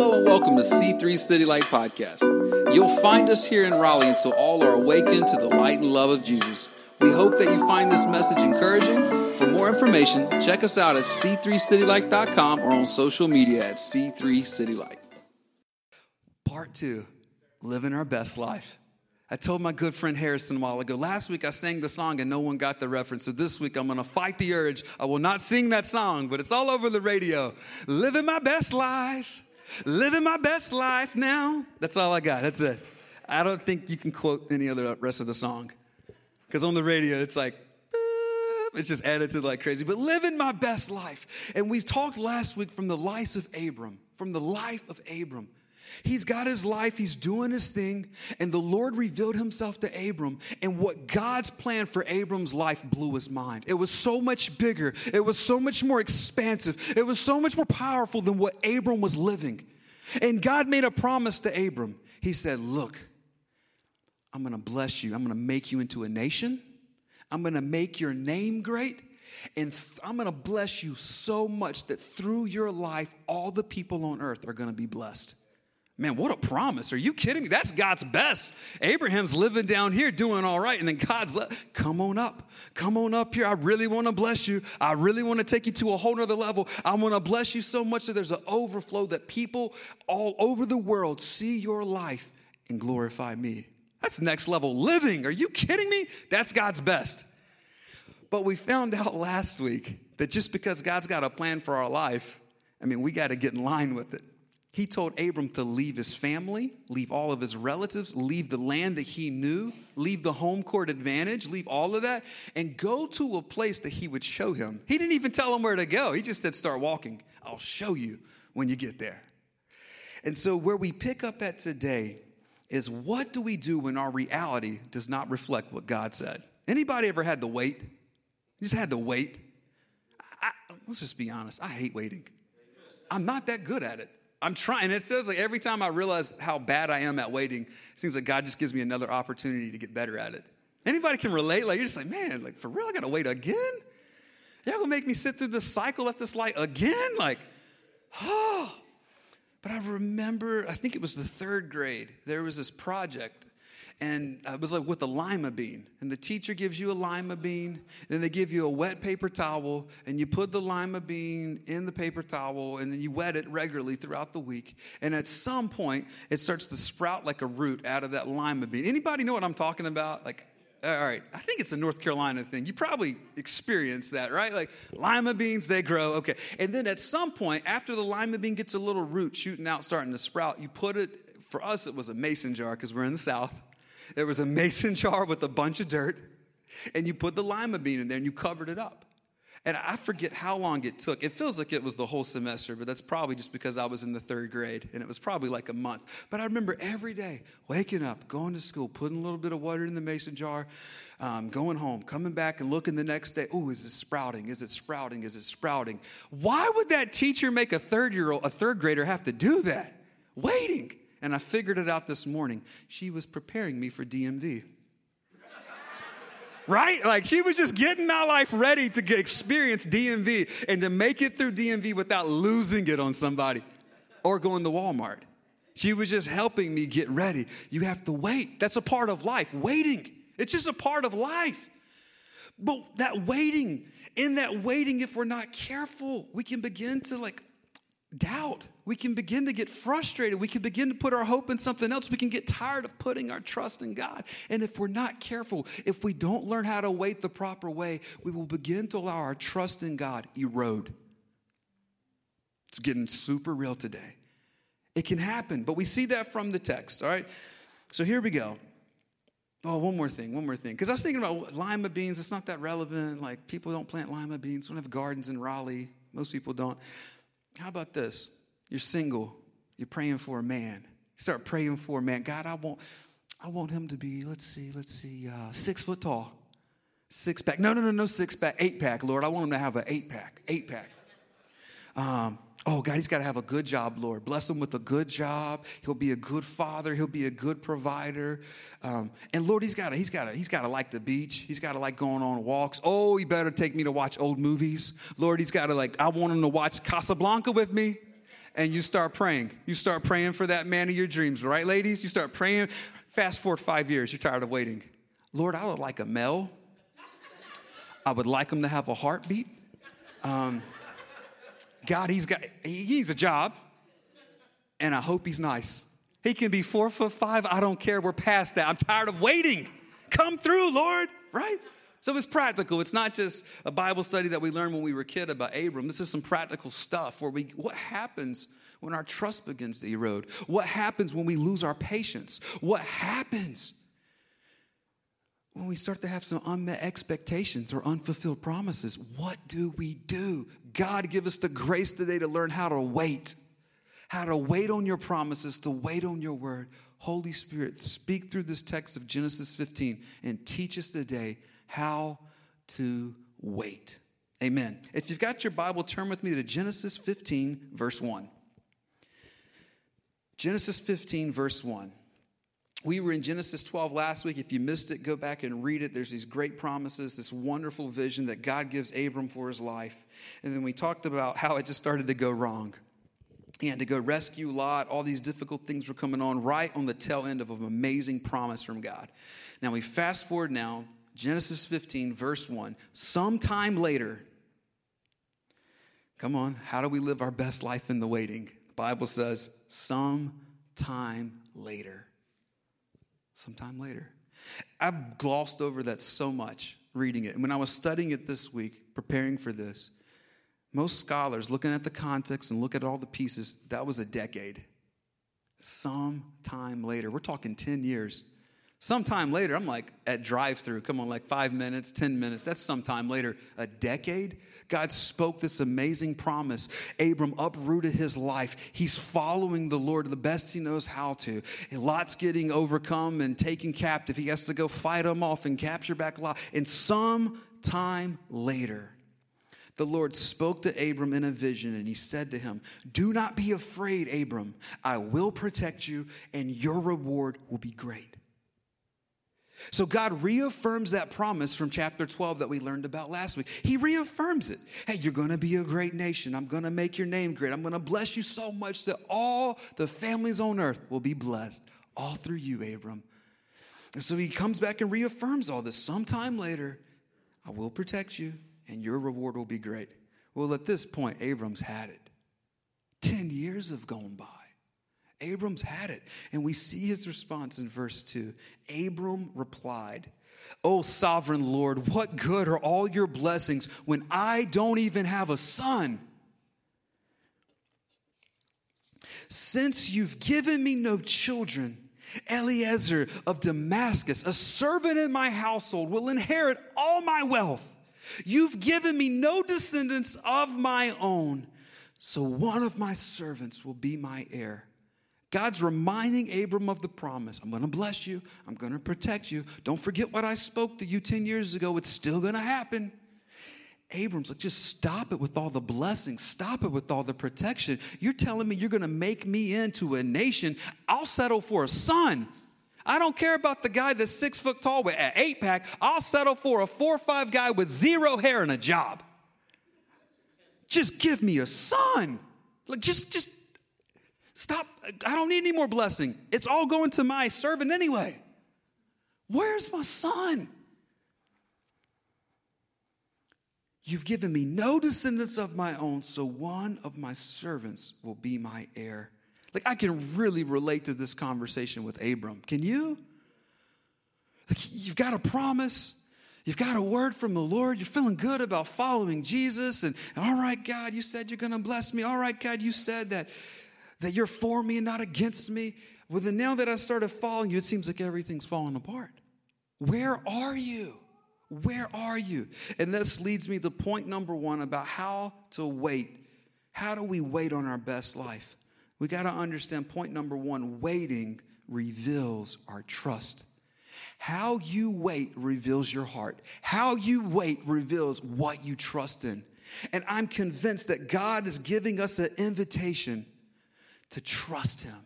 Hello and welcome to C3 City Light Podcast. You'll find us here in Raleigh until all are awakened to the light and love of Jesus. We hope that you find this message encouraging. For more information, check us out at c3citylight.com or on social media at c3citylight. Part two, living our best life. I told my good friend Harrison a while ago, last week I sang the song and no one got the reference. So this week I'm going to fight the urge. I will not sing that song, but it's all over the radio. Living my best life. Living my best life now. That's all I got. That's it. I don't think you can quote any other rest of the song. Because on the radio, it's like, it's just edited like crazy. But living my best life. And we talked last week from the life of Abram, from the life of Abram. He's got his life, he's doing his thing, and the Lord revealed himself to Abram. And what God's plan for Abram's life blew his mind. It was so much bigger, it was so much more expansive, it was so much more powerful than what Abram was living. And God made a promise to Abram. He said, Look, I'm gonna bless you, I'm gonna make you into a nation, I'm gonna make your name great. And I'm gonna bless you so much that through your life, all the people on earth are gonna be blessed. Man, what a promise. Are you kidding me? That's God's best. Abraham's living down here doing all right, and then God's like, come on up. Come on up here. I really want to bless you. I really want to take you to a whole nother level. I want to bless you so much that there's an overflow that people all over the world see your life and glorify me. That's next level living. Are you kidding me? That's God's best. But we found out last week that just because God's got a plan for our life, I mean, we got to get in line with it. He told Abram to leave his family, leave all of his relatives, leave the land that he knew, leave the home court advantage, leave all of that, and go to a place that he would show him. He didn't even tell him where to go. He just said, Start walking. I'll show you when you get there. And so, where we pick up at today is what do we do when our reality does not reflect what God said? Anybody ever had to wait? You just had to wait? I, let's just be honest. I hate waiting. I'm not that good at it. I'm trying. And It says like every time I realize how bad I am at waiting, it seems like God just gives me another opportunity to get better at it. Anybody can relate? Like you're just like, man, like for real, I gotta wait again? Y'all gonna make me sit through this cycle at this light again? Like, oh. But I remember, I think it was the third grade, there was this project and uh, it was like with a lima bean. And the teacher gives you a lima bean, then they give you a wet paper towel, and you put the lima bean in the paper towel, and then you wet it regularly throughout the week. And at some point, it starts to sprout like a root out of that lima bean. Anybody know what I'm talking about? Like, all right, I think it's a North Carolina thing. You probably experienced that, right? Like lima beans, they grow. Okay. And then at some point, after the lima bean gets a little root shooting out, starting to sprout, you put it, for us, it was a mason jar because we're in the South. There was a mason jar with a bunch of dirt, and you put the lima bean in there and you covered it up. And I forget how long it took. It feels like it was the whole semester, but that's probably just because I was in the third grade and it was probably like a month. But I remember every day waking up, going to school, putting a little bit of water in the mason jar, um, going home, coming back and looking the next day. Oh, is it sprouting? Is it sprouting? Is it sprouting? Why would that teacher make a third year old, a third grader have to do that? Waiting. And I figured it out this morning. She was preparing me for DMV. right? Like she was just getting my life ready to get, experience DMV and to make it through DMV without losing it on somebody or going to Walmart. She was just helping me get ready. You have to wait. That's a part of life. Waiting. It's just a part of life. But that waiting, in that waiting, if we're not careful, we can begin to like doubt. We can begin to get frustrated. We can begin to put our hope in something else. We can get tired of putting our trust in God. And if we're not careful, if we don't learn how to wait the proper way, we will begin to allow our trust in God erode. It's getting super real today. It can happen, but we see that from the text, all right? So here we go. Oh, one more thing, one more thing. Because I was thinking about lima beans, it's not that relevant. Like, people don't plant lima beans, we don't have gardens in Raleigh. Most people don't. How about this? You're single, you're praying for a man. start praying for a man. God, I want, I want him to be, let's see, let's see, uh, six foot tall. Six pack. No, no, no, no six pack, eight pack, Lord. I want him to have an eight pack, eight pack. Um, oh, God, he's got to have a good job, Lord. Bless him with a good job. He'll be a good father. He'll be a good provider. Um, and Lord, he's got to, he's got to, he's got to like the beach. He's got to like going on walks. Oh, he better take me to watch old movies. Lord, he's got to like, I want him to watch Casablanca with me. and you start praying. You start praying for that man of your dreams, right, ladies? You start praying. Fast forward five years, you're tired of waiting. Lord, I would like a male. I would like him to have a heartbeat. Um, God, he's got, he's a job, and I hope he's nice. He can be four foot five. I don't care. We're past that. I'm tired of waiting. Come through, Lord, right? So it's practical. It's not just a Bible study that we learned when we were kid about Abram. This is some practical stuff where we, what happens when our trust begins to erode? What happens when we lose our patience? What happens when we start to have some unmet expectations or unfulfilled promises? What do we do? God, give us the grace today to learn how to wait, how to wait on your promises, to wait on your word. Holy Spirit, speak through this text of Genesis 15 and teach us today how to wait. Amen. If you've got your Bible, turn with me to Genesis 15, verse 1. Genesis 15, verse 1. We were in Genesis 12 last week. If you missed it, go back and read it. There's these great promises, this wonderful vision that God gives Abram for his life. And then we talked about how it just started to go wrong. He had to go rescue Lot. All these difficult things were coming on right on the tail end of an amazing promise from God. Now we fast forward now Genesis 15, verse 1. Sometime later, come on, how do we live our best life in the waiting? The Bible says, sometime later. Sometime later. I've glossed over that so much reading it. And when I was studying it this week, preparing for this, most scholars, looking at the context and look at all the pieces, that was a decade. Sometime later, we're talking 10 years. Sometime later, I'm like at drive through, come on, like five minutes, 10 minutes. That's sometime later. A decade? God spoke this amazing promise. Abram uprooted his life. He's following the Lord the best he knows how to. Lot's getting overcome and taken captive. He has to go fight him off and capture back Lot. And some time later, the Lord spoke to Abram in a vision and he said to him, Do not be afraid, Abram. I will protect you and your reward will be great. So God reaffirms that promise from chapter 12 that we learned about last week. He reaffirms it. Hey, you're going to be a great nation. I'm going to make your name great. I'm going to bless you so much that all the families on earth will be blessed, all through you, Abram. And so he comes back and reaffirms all this. Sometime later, I will protect you and your reward will be great. Well, at this point, Abram's had it. 10 years have gone by. Abram's had it. And we see his response in verse 2. Abram replied, O sovereign Lord, what good are all your blessings when I don't even have a son? Since you've given me no children, Eliezer of Damascus, a servant in my household, will inherit all my wealth. You've given me no descendants of my own, so one of my servants will be my heir. God's reminding Abram of the promise. I'm going to bless you. I'm going to protect you. Don't forget what I spoke to you 10 years ago. It's still going to happen. Abram's like, just stop it with all the blessings. Stop it with all the protection. You're telling me you're going to make me into a nation. I'll settle for a son. I don't care about the guy that's six foot tall with an eight pack. I'll settle for a four or five guy with zero hair and a job. Just give me a son. Like, just, just Stop. I don't need any more blessing. It's all going to my servant anyway. Where's my son? You've given me no descendants of my own, so one of my servants will be my heir. Like, I can really relate to this conversation with Abram. Can you? Like, you've got a promise. You've got a word from the Lord. You're feeling good about following Jesus. And, and all right, God, you said you're going to bless me. All right, God, you said that that you're for me and not against me. Well, then now that I started following you, it seems like everything's falling apart. Where are you? Where are you? And this leads me to point number one about how to wait. How do we wait on our best life? We got to understand point number one waiting reveals our trust. How you wait reveals your heart. How you wait reveals what you trust in. And I'm convinced that God is giving us an invitation to trust Him.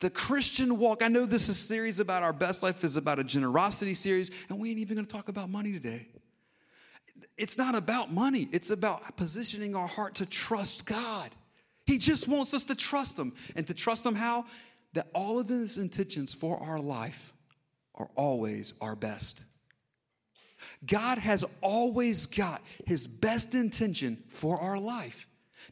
The Christian walk, I know this is series about our best life is about a generosity series, and we ain't even gonna talk about money today. It's not about money, it's about positioning our heart to trust God. He just wants us to trust Him. And to trust Him how? That all of His intentions for our life are always our best. God has always got His best intention for our life.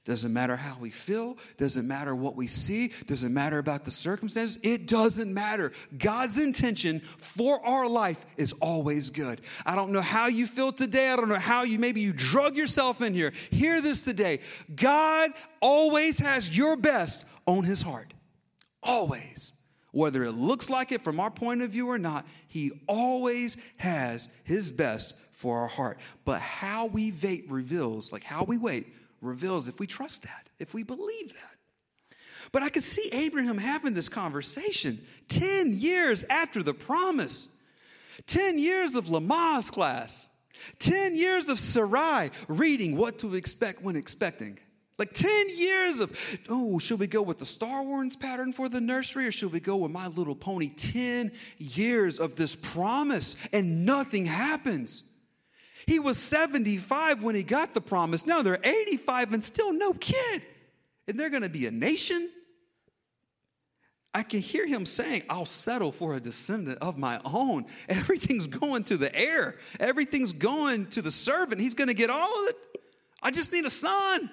Doesn't matter how we feel, doesn't matter what we see, doesn't matter about the circumstances, it doesn't matter. God's intention for our life is always good. I don't know how you feel today, I don't know how you maybe you drug yourself in here. Hear this today. God always has your best on his heart. Always. Whether it looks like it from our point of view or not, he always has his best for our heart. But how we wait reveals, like how we wait reveals if we trust that, if we believe that. But I could see Abraham having this conversation 10 years after the promise, 10 years of Lamaze class, 10 years of Sarai reading what to expect when expecting. Like 10 years of, oh, should we go with the Star Wars pattern for the nursery or should we go with My Little Pony? 10 years of this promise and nothing happens. He was 75 when he got the promise. Now they're 85 and still no kid. And they're going to be a nation. I can hear him saying, I'll settle for a descendant of my own. Everything's going to the heir, everything's going to the servant. He's going to get all of it. I just need a son.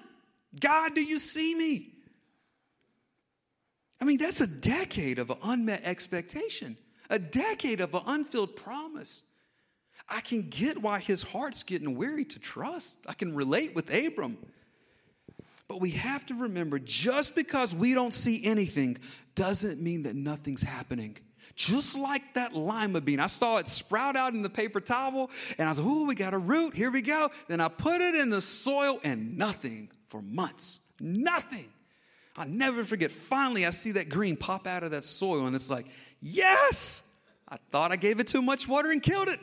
God, do you see me? I mean, that's a decade of unmet expectation, a decade of an unfilled promise. I can get why his heart's getting weary to trust. I can relate with Abram. But we have to remember just because we don't see anything doesn't mean that nothing's happening. Just like that lima bean. I saw it sprout out in the paper towel and I was ooh, we got a root. Here we go. Then I put it in the soil and nothing for months. Nothing. I'll never forget. Finally, I see that green pop out of that soil and it's like, yes, I thought I gave it too much water and killed it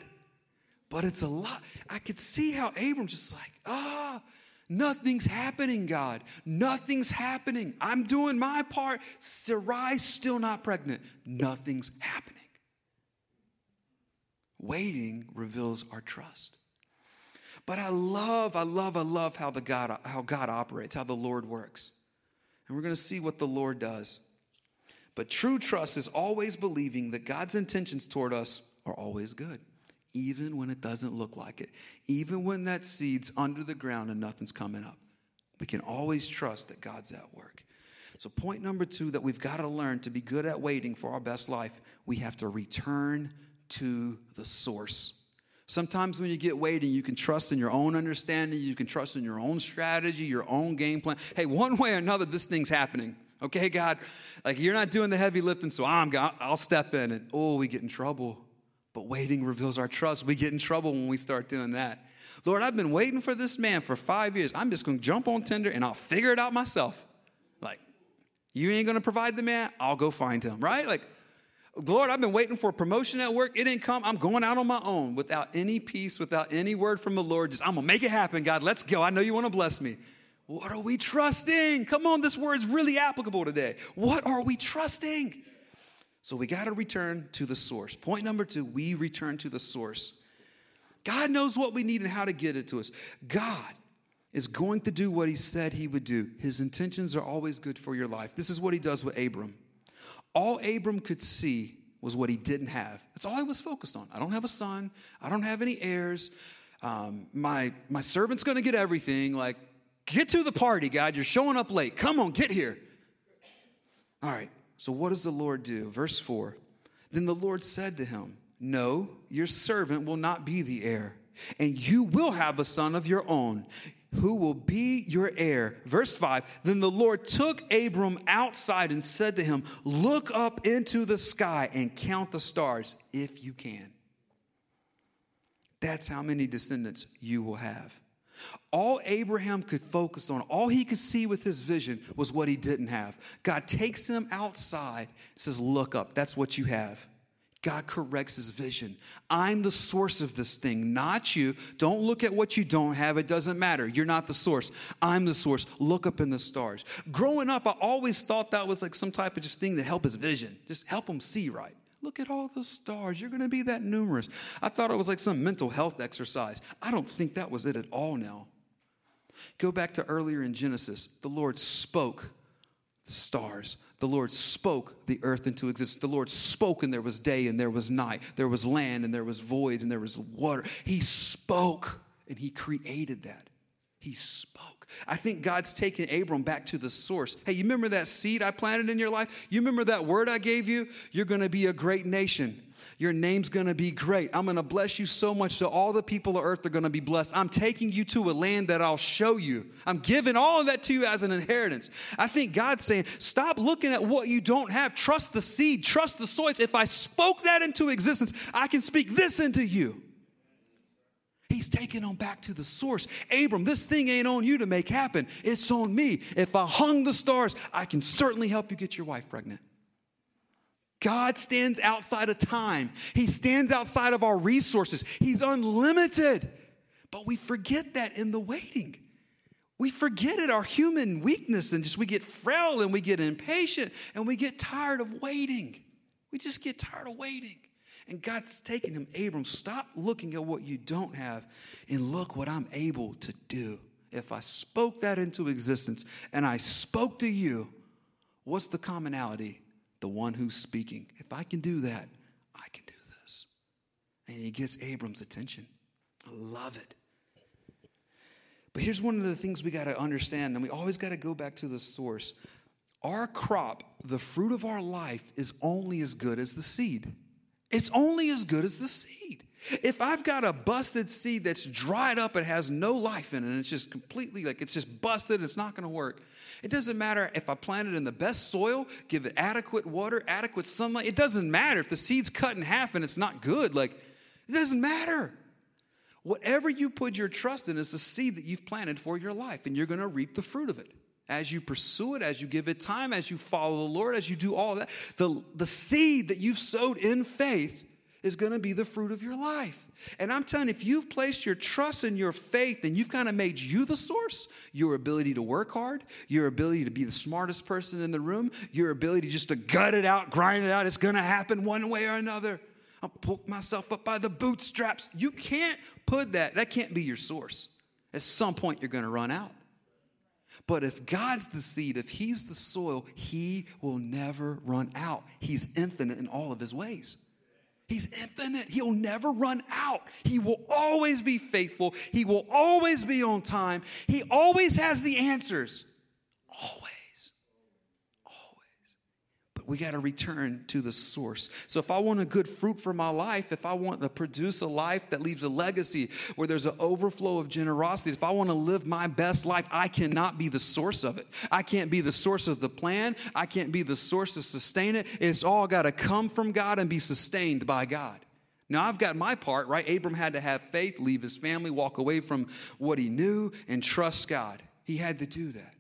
but it's a lot. I could see how Abram just like, ah, nothing's happening, God. Nothing's happening. I'm doing my part. Sarai's still not pregnant. Nothing's happening. Waiting reveals our trust. But I love, I love, I love how the God how God operates, how the Lord works. And we're going to see what the Lord does. But true trust is always believing that God's intentions toward us are always good even when it doesn't look like it, even when that seed's under the ground and nothing's coming up. We can always trust that God's at work. So, point number two that we've got to learn to be good at waiting for our best life, we have to return to the source. Sometimes when you get waiting, you can trust in your own understanding, you can trust in your own strategy, your own game plan. Hey, one way or another, this thing's happening. Okay, God, like you're not doing the heavy lifting, so I'm going I'll step in and oh, we get in trouble. But waiting reveals our trust. We get in trouble when we start doing that. Lord, I've been waiting for this man for five years. I'm just going to jump on Tinder and I'll figure it out myself. Like, you ain't going to provide the man, I'll go find him, right? Like, Lord, I've been waiting for a promotion at work. It didn't come. I'm going out on my own without any peace, without any word from the Lord. Just, I'm going to make it happen, God. Let's go. I know you want to bless me. What are we trusting? Come on, this word's really applicable today. What are we trusting? So we got to return to the source. Point number two, we return to the source. God knows what we need and how to get it to us. God is going to do what he said he would do. His intentions are always good for your life. This is what he does with Abram. All Abram could see was what he didn't have. That's all he was focused on. I don't have a son. I don't have any heirs. Um, my my servant's going to get everything. Like, get to the party, God. You're showing up late. Come on, get here. All right. So, what does the Lord do? Verse 4 Then the Lord said to him, No, your servant will not be the heir, and you will have a son of your own who will be your heir. Verse 5 Then the Lord took Abram outside and said to him, Look up into the sky and count the stars if you can. That's how many descendants you will have. All Abraham could focus on, all he could see with his vision was what he didn't have. God takes him outside, says, Look up, that's what you have. God corrects his vision. I'm the source of this thing, not you. Don't look at what you don't have. It doesn't matter. You're not the source. I'm the source. Look up in the stars. Growing up, I always thought that was like some type of just thing to help his vision, just help him see right. Look at all the stars. You're going to be that numerous. I thought it was like some mental health exercise. I don't think that was it at all now. Go back to earlier in Genesis. The Lord spoke the stars. The Lord spoke the earth into existence. The Lord spoke, and there was day and there was night. There was land and there was void and there was water. He spoke and He created that. He spoke. I think God's taken Abram back to the source. Hey, you remember that seed I planted in your life? You remember that word I gave you? You're going to be a great nation. Your name's gonna be great. I'm gonna bless you so much that all the people of earth are gonna be blessed. I'm taking you to a land that I'll show you. I'm giving all of that to you as an inheritance. I think God's saying, stop looking at what you don't have. Trust the seed, trust the soil. If I spoke that into existence, I can speak this into you. He's taking them back to the source. Abram, this thing ain't on you to make happen. It's on me. If I hung the stars, I can certainly help you get your wife pregnant. God stands outside of time, He stands outside of our resources. He's unlimited. But we forget that in the waiting. We forget it, our human weakness, and just we get frail and we get impatient and we get tired of waiting. We just get tired of waiting. And God's taking him, Abram, stop looking at what you don't have and look what I'm able to do. If I spoke that into existence and I spoke to you, what's the commonality? The one who's speaking. If I can do that, I can do this. And he gets Abram's attention. I love it. But here's one of the things we got to understand, and we always got to go back to the source. Our crop, the fruit of our life, is only as good as the seed. It's only as good as the seed. If I've got a busted seed that's dried up, it has no life in it, and it's just completely like it's just busted, it's not going to work. It doesn't matter if I plant it in the best soil, give it adequate water, adequate sunlight. It doesn't matter if the seed's cut in half and it's not good. Like, it doesn't matter. Whatever you put your trust in is the seed that you've planted for your life, and you're going to reap the fruit of it. As you pursue it, as you give it time, as you follow the Lord, as you do all that, the, the seed that you've sowed in faith is going to be the fruit of your life. And I'm telling you, if you've placed your trust and your faith and you've kind of made you the source, your ability to work hard, your ability to be the smartest person in the room, your ability just to gut it out, grind it out, it's going to happen one way or another. I'll poke myself up by the bootstraps. You can't put that, that can't be your source. At some point, you're going to run out. But if God's the seed, if He's the soil, He will never run out. He's infinite in all of His ways. He's infinite. He'll never run out. He will always be faithful. He will always be on time. He always has the answers. Always. But we got to return to the source. So if I want a good fruit for my life, if I want to produce a life that leaves a legacy where there's an overflow of generosity, if I want to live my best life, I cannot be the source of it. I can't be the source of the plan. I can't be the source to sustain it. It's all got to come from God and be sustained by God. Now, I've got my part, right? Abram had to have faith, leave his family, walk away from what he knew, and trust God. He had to do that.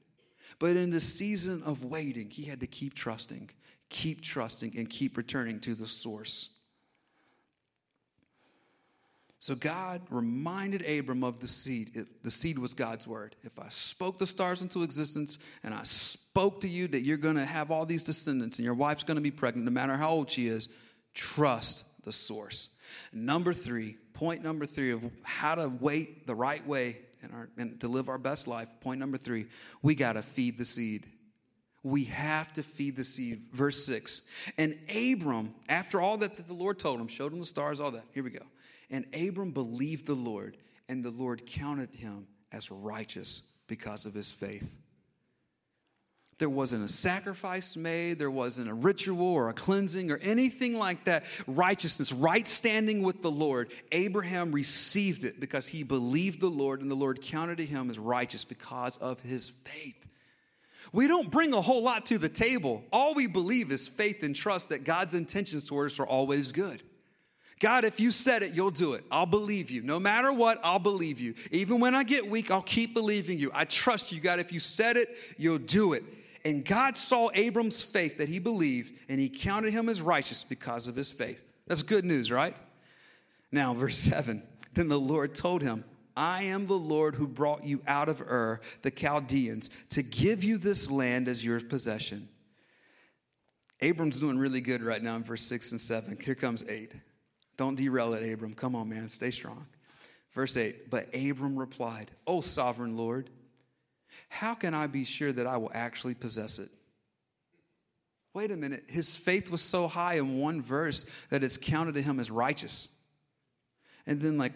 But in the season of waiting, he had to keep trusting, keep trusting, and keep returning to the source. So God reminded Abram of the seed. It, the seed was God's word. If I spoke the stars into existence and I spoke to you that you're going to have all these descendants and your wife's going to be pregnant, no matter how old she is, trust the source. Number three, point number three of how to wait the right way our, and to live our best life. Point number three, we got to feed the seed. We have to feed the seed. Verse six. And Abram, after all that the Lord told him, showed him the stars, all that. Here we go. And Abram believed the Lord, and the Lord counted him as righteous because of his faith. There wasn't a sacrifice made, there wasn't a ritual or a cleansing or anything like that. Righteousness, right standing with the Lord. Abraham received it because he believed the Lord, and the Lord counted him as righteous because of his faith. We don't bring a whole lot to the table. All we believe is faith and trust that God's intentions toward us are always good. God, if you said it, you'll do it. I'll believe you. No matter what, I'll believe you. Even when I get weak, I'll keep believing you. I trust you, God. If you said it, you'll do it. And God saw Abram's faith that he believed, and he counted him as righteous because of his faith. That's good news, right? Now, verse 7 Then the Lord told him, I am the Lord who brought you out of Ur, the Chaldeans, to give you this land as your possession. Abram's doing really good right now in verse 6 and 7. Here comes 8. Don't derail it, Abram. Come on, man. Stay strong. Verse 8 But Abram replied, O sovereign Lord, How can I be sure that I will actually possess it? Wait a minute. His faith was so high in one verse that it's counted to him as righteous. And then, like,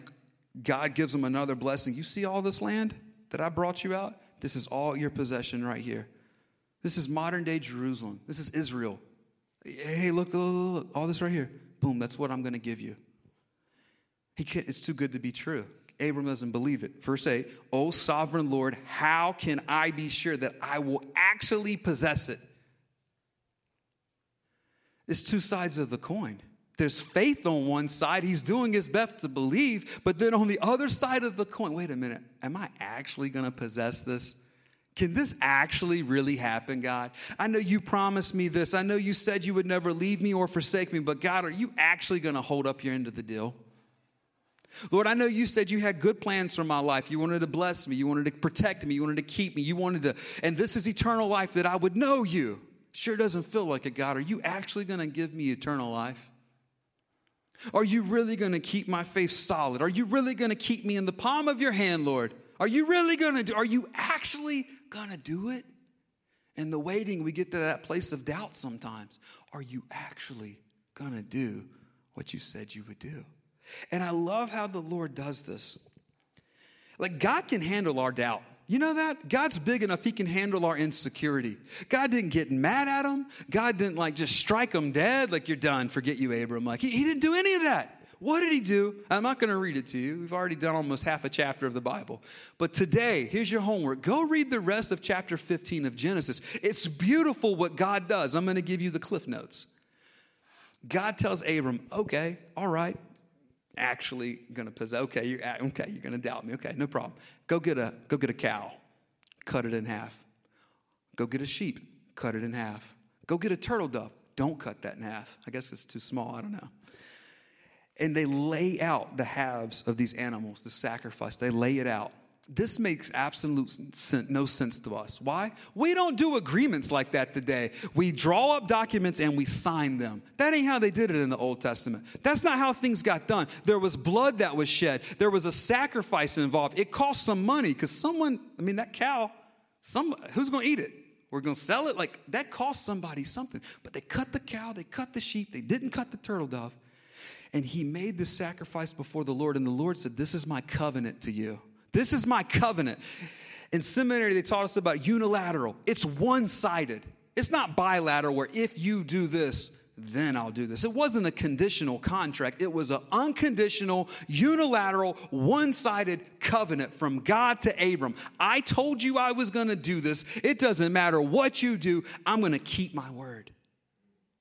God gives him another blessing. You see all this land that I brought you out? This is all your possession right here. This is modern day Jerusalem. This is Israel. Hey, look, look, look, all this right here. Boom, that's what I'm going to give you. He can't, it's too good to be true. Abram doesn't believe it. Verse 8, O sovereign Lord, how can I be sure that I will actually possess it? It's two sides of the coin. There's faith on one side. He's doing his best to believe. But then on the other side of the coin, wait a minute, am I actually going to possess this? Can this actually really happen, God? I know you promised me this. I know you said you would never leave me or forsake me, but God, are you actually going to hold up your end of the deal? Lord, I know you said you had good plans for my life. You wanted to bless me. You wanted to protect me. You wanted to keep me. You wanted to, and this is eternal life that I would know you. Sure doesn't feel like it, God. Are you actually going to give me eternal life? Are you really going to keep my faith solid? Are you really going to keep me in the palm of your hand, Lord? Are you really going to do? Are you actually going to do it? In the waiting, we get to that place of doubt sometimes. Are you actually going to do what you said you would do? And I love how the Lord does this. Like, God can handle our doubt. You know that? God's big enough, He can handle our insecurity. God didn't get mad at him. God didn't like just strike him dead, like you're done, forget you, Abram. Like, He, he didn't do any of that. What did he do? I'm not going to read it to you. We've already done almost half a chapter of the Bible. But today, here's your homework. Go read the rest of chapter 15 of Genesis. It's beautiful what God does. I'm going to give you the cliff notes. God tells Abram, okay, all right, actually going to possess. Okay, you're okay. You're going to doubt me. Okay, no problem. Go get a go get a cow, cut it in half. Go get a sheep, cut it in half. Go get a turtle dove. Don't cut that in half. I guess it's too small. I don't know and they lay out the halves of these animals, the sacrifice. They lay it out. This makes absolute no sense to us. Why? We don't do agreements like that today. We draw up documents and we sign them. That ain't how they did it in the Old Testament. That's not how things got done. There was blood that was shed, there was a sacrifice involved. It cost some money because someone, I mean, that cow, some, who's going to eat it? We're going to sell it? Like, that cost somebody something. But they cut the cow, they cut the sheep, they didn't cut the turtle dove and he made this sacrifice before the Lord. And the Lord said, This is my covenant to you. This is my covenant. In seminary, they taught us about unilateral, it's one sided. It's not bilateral, where if you do this, then I'll do this. It wasn't a conditional contract. It was an unconditional, unilateral, one sided covenant from God to Abram. I told you I was going to do this. It doesn't matter what you do, I'm going to keep my word.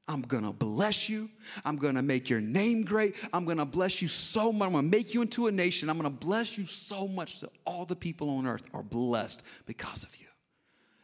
I'm gonna bless you. I'm gonna make your name great. I'm gonna bless you so much. I'm gonna make you into a nation. I'm gonna bless you so much that all the people on earth are blessed because of you.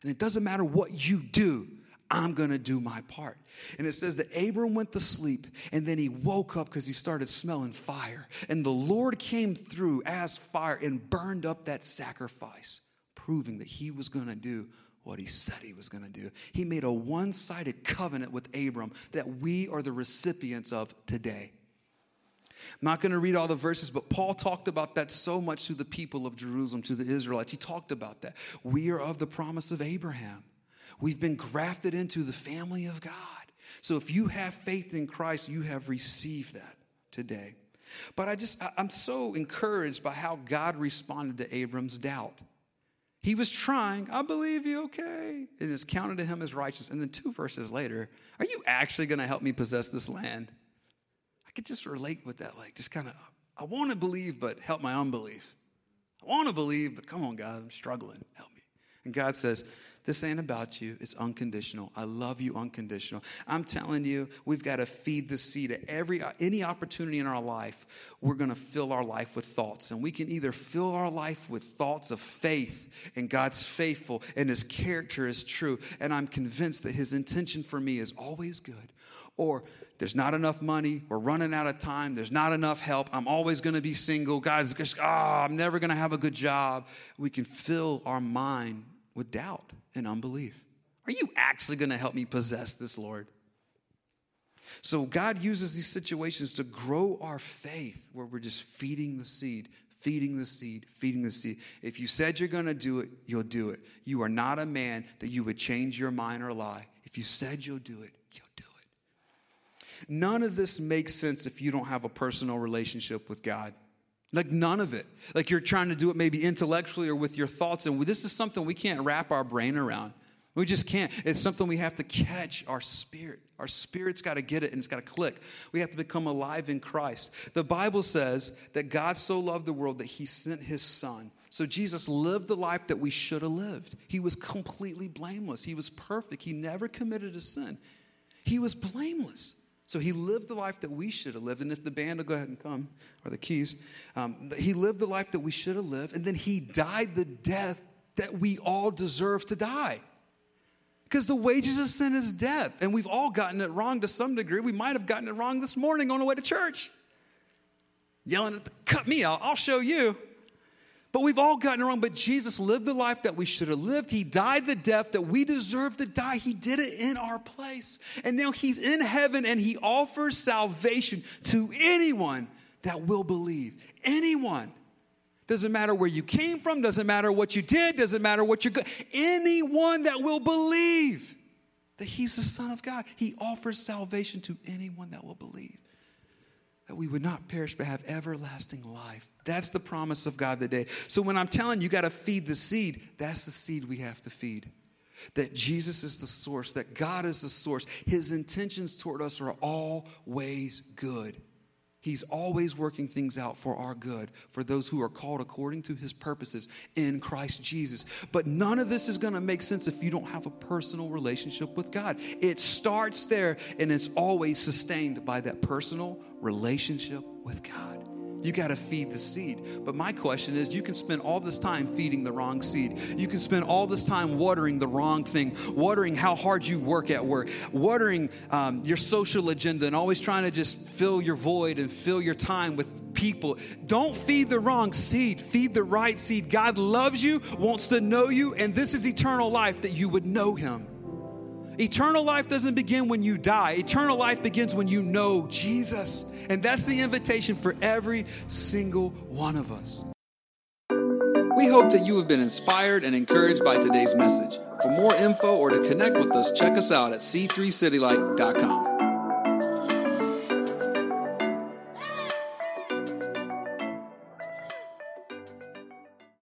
And it doesn't matter what you do, I'm gonna do my part. And it says that Abram went to sleep and then he woke up because he started smelling fire. And the Lord came through as fire and burned up that sacrifice, proving that he was gonna do what he said he was going to do. He made a one sided covenant with Abram that we are the recipients of today. I'm not going to read all the verses, but Paul talked about that so much to the people of Jerusalem, to the Israelites. He talked about that. We are of the promise of Abraham, we've been grafted into the family of God. So if you have faith in Christ, you have received that today. But I just, I'm so encouraged by how God responded to Abram's doubt. He was trying, I believe you, okay. It is counted to him as righteous. And then two verses later, are you actually going to help me possess this land? I could just relate with that, like, just kind of, I want to believe, but help my unbelief. I want to believe, but come on, God, I'm struggling. Help me. And God says, this ain't about you. It's unconditional. I love you unconditional. I'm telling you, we've got to feed the seed at every any opportunity in our life. We're going to fill our life with thoughts, and we can either fill our life with thoughts of faith and God's faithful and His character is true, and I'm convinced that His intention for me is always good, or there's not enough money. We're running out of time. There's not enough help. I'm always going to be single. God's just, ah, oh, I'm never going to have a good job. We can fill our mind with doubt and unbelief. Are you actually going to help me possess this, Lord? So God uses these situations to grow our faith where we're just feeding the seed, Feeding the seed, feeding the seed. If you said you're going to do it, you'll do it. You are not a man that you would change your mind or lie. If you said you'll do it, you'll do it. None of this makes sense if you don't have a personal relationship with God. Like none of it. Like you're trying to do it maybe intellectually or with your thoughts. And this is something we can't wrap our brain around. We just can't. It's something we have to catch our spirit. Our spirit's got to get it and it's got to click. We have to become alive in Christ. The Bible says that God so loved the world that he sent his son. So Jesus lived the life that we should have lived. He was completely blameless. He was perfect. He never committed a sin. He was blameless. So he lived the life that we should have lived. And if the band will go ahead and come, or the keys, um, he lived the life that we should have lived. And then he died the death that we all deserve to die. Because the wages of sin is death. And we've all gotten it wrong to some degree. We might have gotten it wrong this morning on the way to church. Yelling, at the, cut me out, I'll show you. But we've all gotten it wrong. But Jesus lived the life that we should have lived. He died the death that we deserve to die. He did it in our place. And now he's in heaven and he offers salvation to anyone that will believe. Anyone. Doesn't matter where you came from, doesn't matter what you did, doesn't matter what you're good. Anyone that will believe that He's the Son of God, He offers salvation to anyone that will believe. That we would not perish but have everlasting life. That's the promise of God today. So when I'm telling you, you got to feed the seed, that's the seed we have to feed. That Jesus is the source, that God is the source. His intentions toward us are always good. He's always working things out for our good, for those who are called according to his purposes in Christ Jesus. But none of this is going to make sense if you don't have a personal relationship with God. It starts there and it's always sustained by that personal relationship with God. You got to feed the seed. But my question is you can spend all this time feeding the wrong seed. You can spend all this time watering the wrong thing, watering how hard you work at work, watering um, your social agenda, and always trying to just fill your void and fill your time with people. Don't feed the wrong seed, feed the right seed. God loves you, wants to know you, and this is eternal life that you would know Him. Eternal life doesn't begin when you die. Eternal life begins when you know Jesus. And that's the invitation for every single one of us. We hope that you have been inspired and encouraged by today's message. For more info or to connect with us, check us out at c3citylight.com.